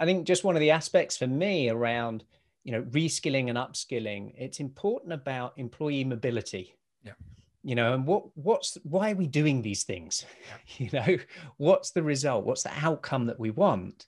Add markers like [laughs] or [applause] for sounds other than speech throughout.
I think just one of the aspects for me around, you know, reskilling and upskilling, it's important about employee mobility. Yeah. You know, and what what's why are we doing these things? Yeah. [laughs] You know, what's the result? What's the outcome that we want?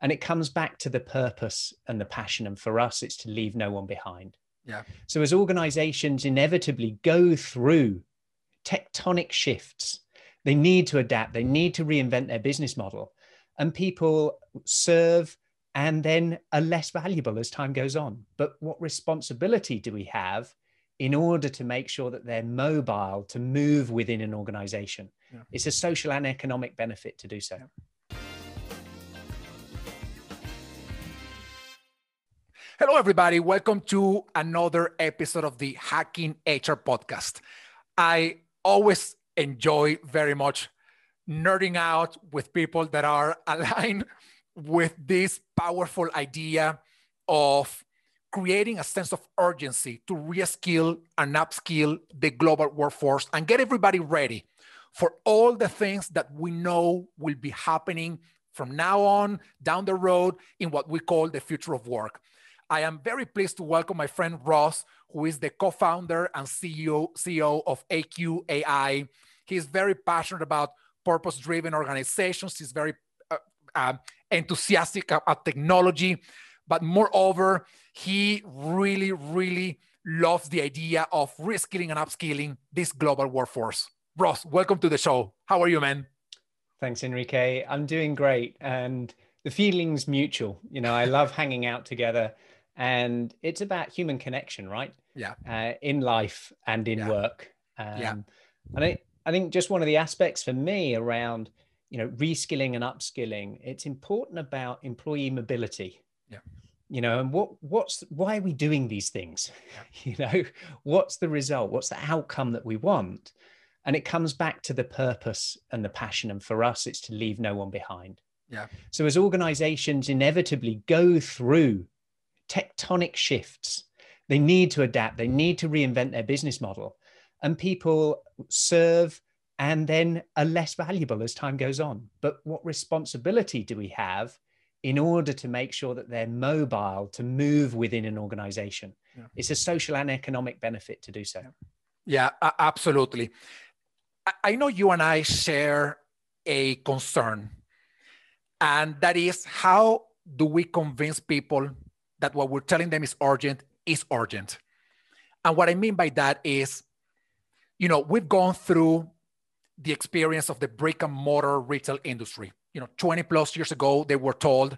And it comes back to the purpose and the passion. And for us, it's to leave no one behind. Yeah. So as organizations inevitably go through tectonic shifts, they need to adapt, they need to reinvent their business model. And people serve and then are less valuable as time goes on. But what responsibility do we have in order to make sure that they're mobile to move within an organization? Yeah. It's a social and economic benefit to do so. Yeah. Hello, everybody. Welcome to another episode of the Hacking HR podcast. I always enjoy very much nerding out with people that are [laughs] aligned with this powerful idea of creating a sense of urgency to reskill and upskill the global workforce and get everybody ready for all the things that we know will be happening from now on down the road in what we call the future of work. I am very pleased to welcome my friend Ross, who is the co-founder and CEO, CEO of AQ AI. He's very passionate about purpose-driven organizations. He's very uh, uh, enthusiastic about technology, but moreover, he really, really loves the idea of reskilling and upskilling this global workforce. Ross, welcome to the show. How are you, man? Thanks, Enrique. I'm doing great, and the feeling's mutual. You know, I love hanging out together and it's about human connection right yeah uh, in life and in yeah. work um, yeah and I, I think just one of the aspects for me around you know reskilling and upskilling it's important about employee mobility yeah you know and what what's why are we doing these things yeah. [laughs] you know what's the result what's the outcome that we want and it comes back to the purpose and the passion and for us it's to leave no one behind yeah so as organizations inevitably go through tectonic shifts. They need to adapt, they need to reinvent their business model. And people serve and then are less valuable as time goes on. But what responsibility do we have in order to make sure that they're mobile to move within an organization? Yeah. It's a social and economic benefit to do so. Yeah, absolutely. I know you and I share a concern, and that is how do we convince people that what we're telling them is urgent is urgent. And what I mean by that is, you know, we've gone through the experience of the brick and mortar retail industry. You know, 20 plus years ago, they were told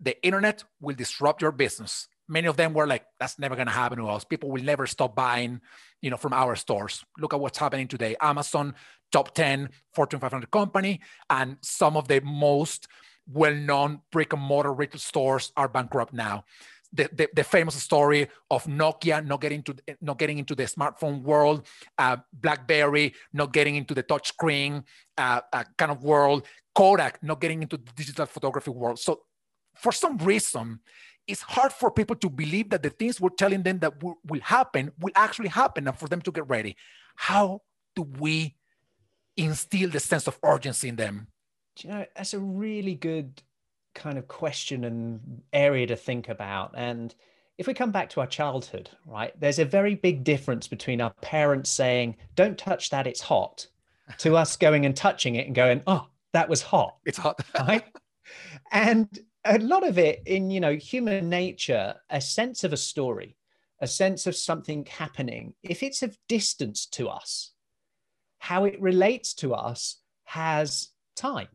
the internet will disrupt your business. Many of them were like, that's never going to happen to us. People will never stop buying, you know, from our stores. Look at what's happening today. Amazon, top 10 Fortune 500 company, and some of the most well-known brick and mortar retail stores are bankrupt now the, the, the, famous story of Nokia not getting to not getting into the smartphone world, uh, BlackBerry not getting into the touchscreen uh, uh, kind of world, Kodak not getting into the digital photography world. So, for some reason, it's hard for people to believe that the things we're telling them that will, will happen will actually happen, and for them to get ready. How do we instill the sense of urgency in them? Do you know that's a really good kind of question and area to think about. And if we come back to our childhood, right, there's a very big difference between our parents saying, don't touch that, it's hot, [laughs] to us going and touching it and going, oh, that was hot. It's hot. [laughs] right. And a lot of it in, you know, human nature, a sense of a story, a sense of something happening, if it's of distance to us, how it relates to us has time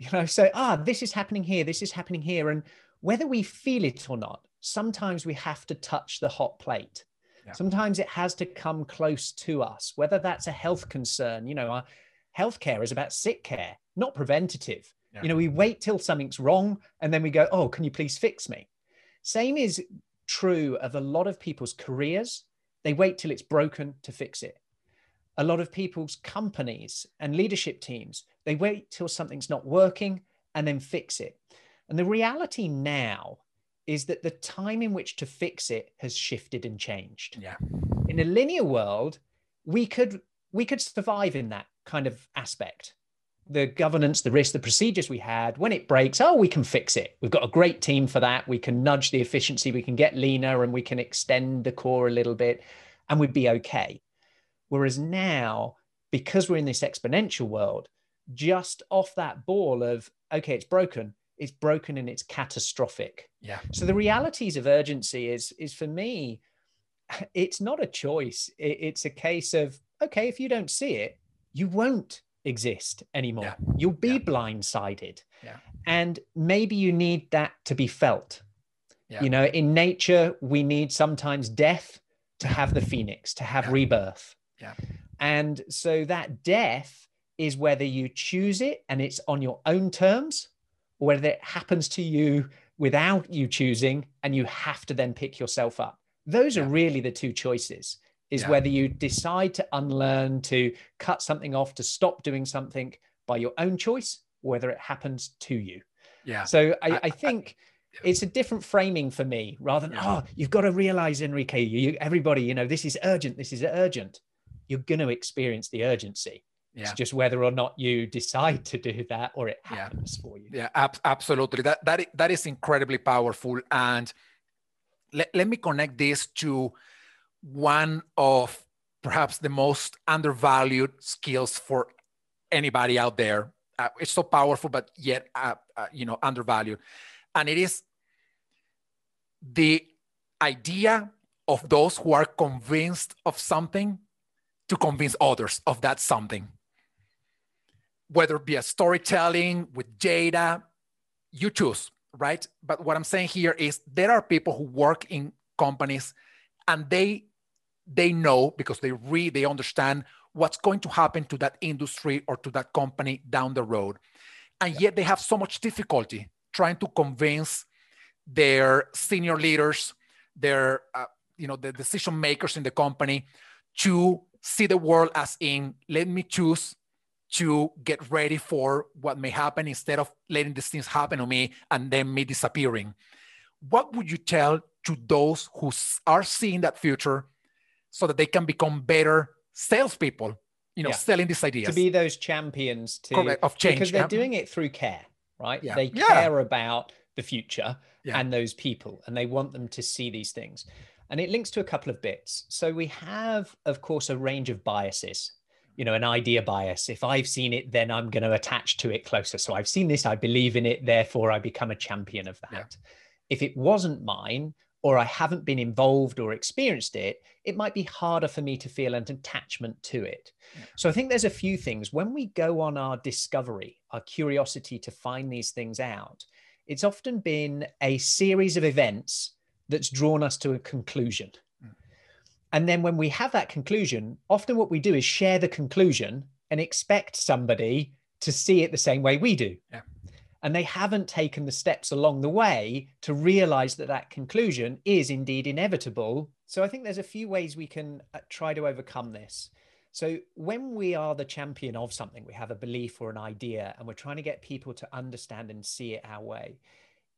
you know so ah this is happening here this is happening here. And whether we feel it or not sometimes we have to touch the hot plate. Yeah. sometimes it has to come close to us whether that's a health concern you know our healthcare is about sick care not preventative. Yeah. you know we wait till something's wrong and then we go oh can you please fix me? Same is true of a lot of people's careers. They wait till it's broken to fix it a lot of people's companies and leadership teams, they wait till something's not working and then fix it. And the reality now is that the time in which to fix it has shifted and changed. Yeah. In a linear world, we could we could survive in that kind of aspect. the governance, the risk, the procedures we had. When it breaks, oh, we can fix it. We've got a great team for that. We can nudge the efficiency, we can get leaner, and we can extend the core a little bit, and we'd be okay. Whereas now, because we're in this exponential world, just off that ball of, okay, it's broken, it's broken and it's catastrophic. Yeah. So the realities of urgency is, is for me, [laughs] it's not a choice. It's a case of, okay, if you don't see it, you won't exist anymore. Yeah. You'll be yeah. blindsided. Yeah. And maybe you need that to be felt. Yeah. You know, in nature, we need sometimes death to have the phoenix, to have rebirth. Yeah. And so that death is whether you choose it and it's on your own terms, or whether it happens to you without you choosing and you have to then pick yourself up. Those are really the two choices is yeah. whether you decide to unlearn, to cut something off, to stop doing something by your own choice, whether it happens to you. Yeah. So I, I think I, it's a different framing for me rather than, yeah. oh, you've got to realize, Enrique, you, everybody, you know, this is urgent, this is urgent. You're going to experience the urgency. Yeah. It's just whether or not you decide to do that or it happens yeah. for you. Yeah, ab- absolutely. That, that, that is incredibly powerful. And let, let me connect this to one of perhaps the most undervalued skills for anybody out there. Uh, it's so powerful, but yet, uh, uh, you know, undervalued. And it is the idea of those who are convinced of something to convince others of that something. Whether it be a storytelling with data, you choose, right? But what I'm saying here is there are people who work in companies and they they know because they read, they understand what's going to happen to that industry or to that company down the road. And yet they have so much difficulty trying to convince their senior leaders, their, uh, you know, the decision makers in the company to see the world as in, let me choose to get ready for what may happen instead of letting these things happen to me and then me disappearing. What would you tell to those who are seeing that future so that they can become better salespeople, you know, yeah. selling these ideas. To be those champions to, Correct, of change. Because they're yeah. doing it through care, right? Yeah. They care about the future and those people, and they want them to see these things. And it links to a couple of bits. So we have, of course, a range of biases. You know, an idea bias. If I've seen it, then I'm going to attach to it closer. So I've seen this, I believe in it, therefore I become a champion of that. If it wasn't mine, or I haven't been involved or experienced it, it might be harder for me to feel an attachment to it. Yeah. So I think there's a few things. When we go on our discovery, our curiosity to find these things out, it's often been a series of events that's drawn us to a conclusion. Mm. And then when we have that conclusion, often what we do is share the conclusion and expect somebody to see it the same way we do. Yeah and they haven't taken the steps along the way to realize that that conclusion is indeed inevitable so i think there's a few ways we can uh, try to overcome this so when we are the champion of something we have a belief or an idea and we're trying to get people to understand and see it our way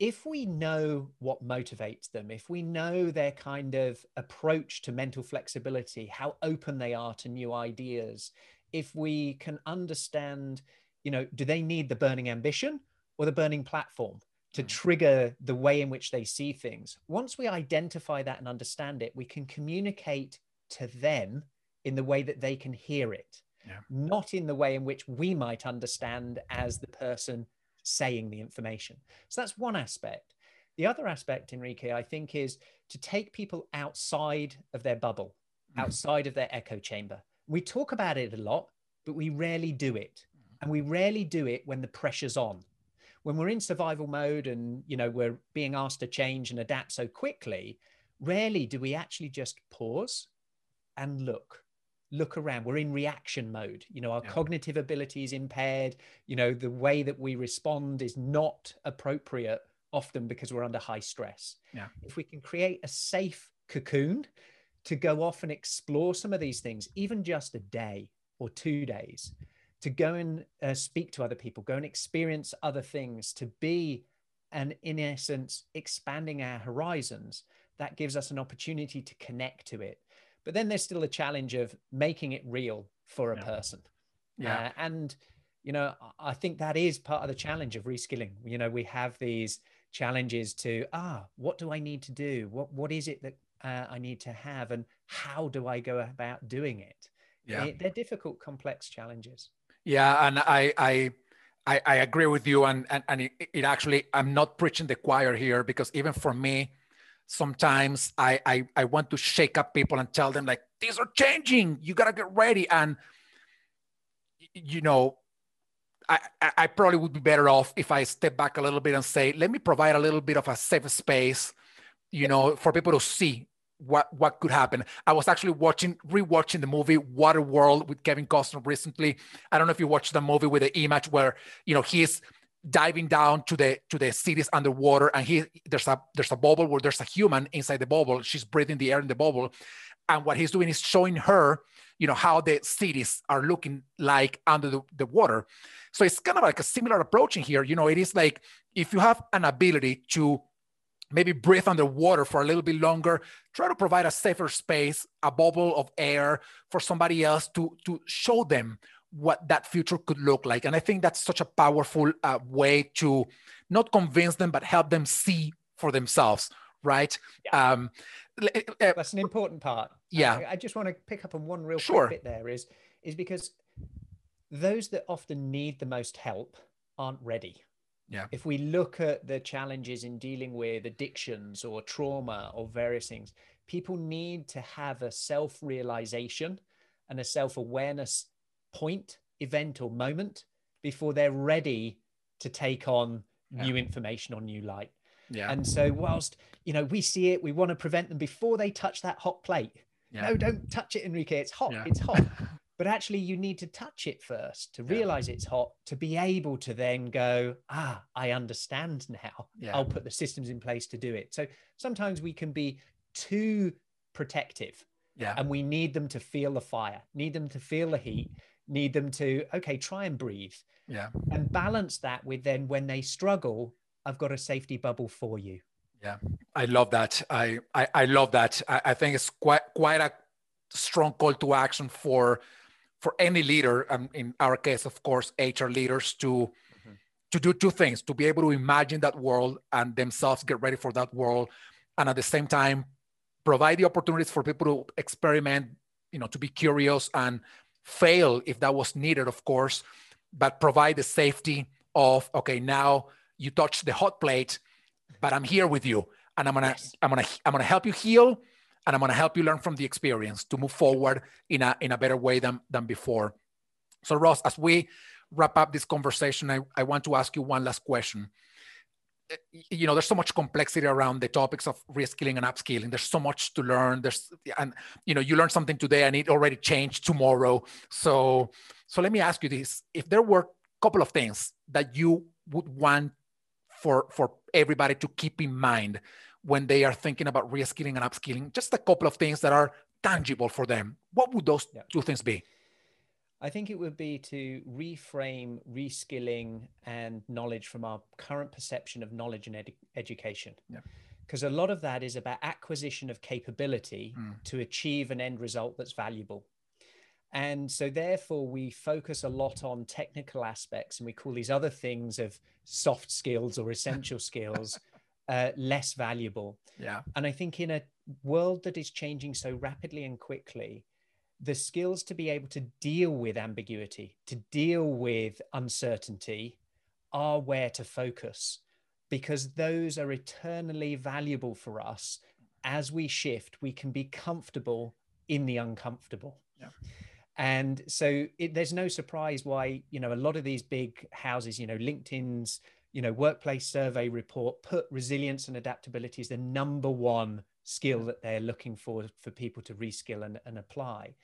if we know what motivates them if we know their kind of approach to mental flexibility how open they are to new ideas if we can understand you know do they need the burning ambition or the burning platform to hmm. trigger the way in which they see things. Once we identify that and understand it, we can communicate to them in the way that they can hear it, yeah. not in the way in which we might understand as the person saying the information. So that's one aspect. The other aspect, Enrique, I think, is to take people outside of their bubble, mm. outside of their echo chamber. We talk about it a lot, but we rarely do it. And we rarely do it when the pressure's on when we're in survival mode and you know we're being asked to change and adapt so quickly rarely do we actually just pause and look look around. We're in reaction mode. You know our yeah. cognitive ability is impaired. You know the way that we respond is not appropriate often because we're under high stress. Yeah. If we can create a safe cocoon to go off and explore some of these things even just a day or two days to go and uh, speak to other people, go and experience other things, to be, and in essence, expanding our horizons, that gives us an opportunity to connect to it. But then there's still a challenge of making it real for a yeah. person. Yeah. Uh, and you know i think that is part of the challenge of reskilling you know we have these challenges to ah what do i need to do what what is it that uh, i need to have and how do i go about doing it yeah it, they're difficult complex challenges yeah and i i I, I agree with you, and and, and it, it, actually I'm not preaching the choir here because even for me, sometimes I, I I want to shake up people and tell them like things are changing, you gotta get ready, and you know I, I probably would be better off if I step back a little bit and say, let me provide a little bit of a safe space, you know, for people to see what what could happen. I was actually watching rewatching the movie Waterworld with Kevin Costner recently. I don't know if you watched the movie with the image where you know he's diving down to the to the cities underwater and he there's a there's a bubble where there's a human inside the bubble. She's breathing the air in the bubble. And what he's doing is showing her, you know, how the cities are looking like under the, the water. So it's kind of like a similar approach in here. You know, it is like if you have an ability to maybe breathe underwater for a little bit longer, try to provide a safer space, a bubble of air for somebody else to, to show them what that future could look like. And I think that's such a powerful uh, way to not convince them, but help them see for themselves, right? Yeah. Um, uh, that's an important part. Yeah. I, I, just want to pick up on one real sure. quick bit there is, is because those that often need the most help aren't ready. Yeah. If we look at the challenges in dealing with addictions or trauma or various things, people need to have a self realization and a self awareness point, event, or moment before they're ready to take on yeah. new information or new light. Yeah. And so, whilst you know we see it, we want to prevent them before they touch that hot plate. Yeah. No, don't touch it, Enrique. It's hot. Yeah. It's hot. [laughs] but actually you need to touch it first to realize it's hot to be able to then go ah i understand now i'll put the systems in place to do it so sometimes we can be too protective yeah and we need them to feel the fire need them to feel the heat need them to okay try and breathe yeah. and balance that with then when they struggle i've got a safety bubble for you. Yeah. I love that. I i, I love that. I, I think it's quite quite a strong call to action for for any leader, and in our case, of course, HR leaders to mm-hmm. to do two things: to be able to imagine that world and themselves get ready for that world, and at the same time provide the opportunities for people to experiment, you know, to be curious and fail if that was needed, of course, but provide the safety of okay, now you touch the hot plate, but I'm here with you, and I'm gonna yes. I'm gonna I'm gonna help you heal and I'm to help you learn from the experience to move forward in a in a better way than than before. So Ross, as we wrap up this conversation, I, I want to ask you one last question. You know, there's so much complexity around the topics of reskilling and upskilling. There's so much to learn. There's and you know, you learn something today and it already changed tomorrow. So so let me ask you this: if there were a couple of things that you would want for for everybody to keep in mind when they are thinking about reskilling and upskilling? Just a couple of things that are tangible for them. What would those yeah. two things be? I think it would be to reframe reskilling and knowledge from our current perception of knowledge and education. Because a lot of that is about acquisition of capability mm. to achieve an end result that's valuable. And so, therefore, we focus a lot on technical aspects and we call these other things of soft skills or essential [laughs] skills uh, less valuable. Yeah. And I think in a world that is changing so rapidly and quickly, the skills to be able to deal with ambiguity, to deal with uncertainty, are where to focus because those are eternally valuable for us. As we shift, we can be comfortable in the uncomfortable. Yeah. And so it, there's no surprise why, you know, a lot of these big houses, you know, LinkedIn's you know, workplace survey report put resilience and adaptability as the number one skill that they're looking for for people to reskill and, and apply.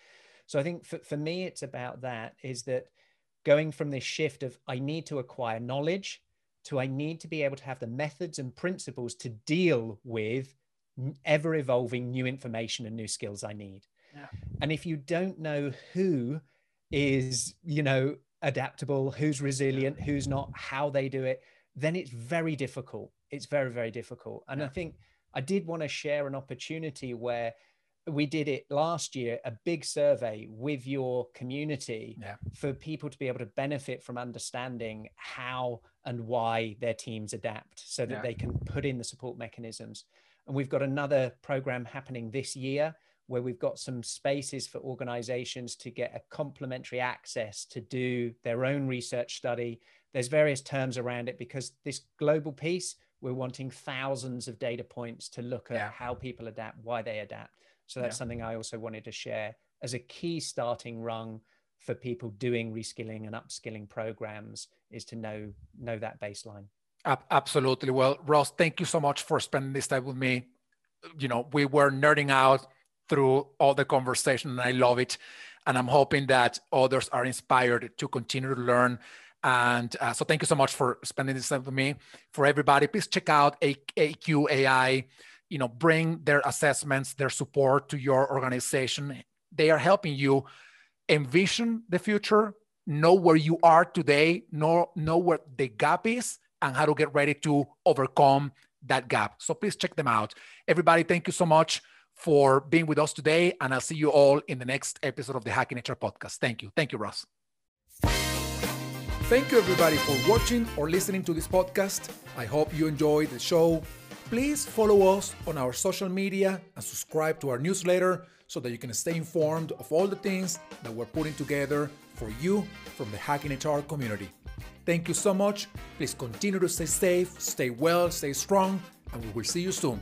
So I think for, for me, it's about that is that going from this shift of I need to acquire knowledge to I need to be able to have the methods and principles to deal with ever evolving new information and new skills I need. Yeah. And if you don't know who is, you know, adaptable, who's resilient, who's not, how they do it, then it's very difficult. It's very, very difficult. And yeah. I think I did want to share an opportunity where we did it last year, a big survey with your community Yeah. for people to be able to benefit from understanding how and why their teams adapt so that Yeah. they can put in the support mechanisms. And we've got another program happening this year where we've got some spaces for organizations to get a complimentary access to do their own research study. There's various terms around it because this global piece, we're wanting thousands of data points to look at Yeah. how people adapt, why they adapt. So that's Yeah. something I also wanted to share as a key starting rung for people doing reskilling and upskilling programs is to know know that baseline. Absolutely. Well, Ross, thank you so much for spending this time with me. You know, we were nerding out through all the conversation, and I love it. And I'm hoping that others are inspired to continue to learn. And uh, so, thank you so much for spending this time with me. For everybody, please check out AQAI. You know, bring their assessments, their support to your organization. They are helping you envision the future, know where you are today, know, know where the gap is, and how to get ready to overcome that gap. So please check them out. Everybody, thank you so much for being with us today. And I'll see you all in the next episode of the Hacking HR podcast. Thank you. Thank you, Ross. Thank you, everybody, for watching or listening to this podcast. I hope you enjoyed the show. Please follow us on our social media and subscribe to our newsletter so that you can stay informed of all the things that we're putting together for you from the Hacking HR community. Thank you so much. Please continue to stay safe, stay well, stay strong, and we will see you soon.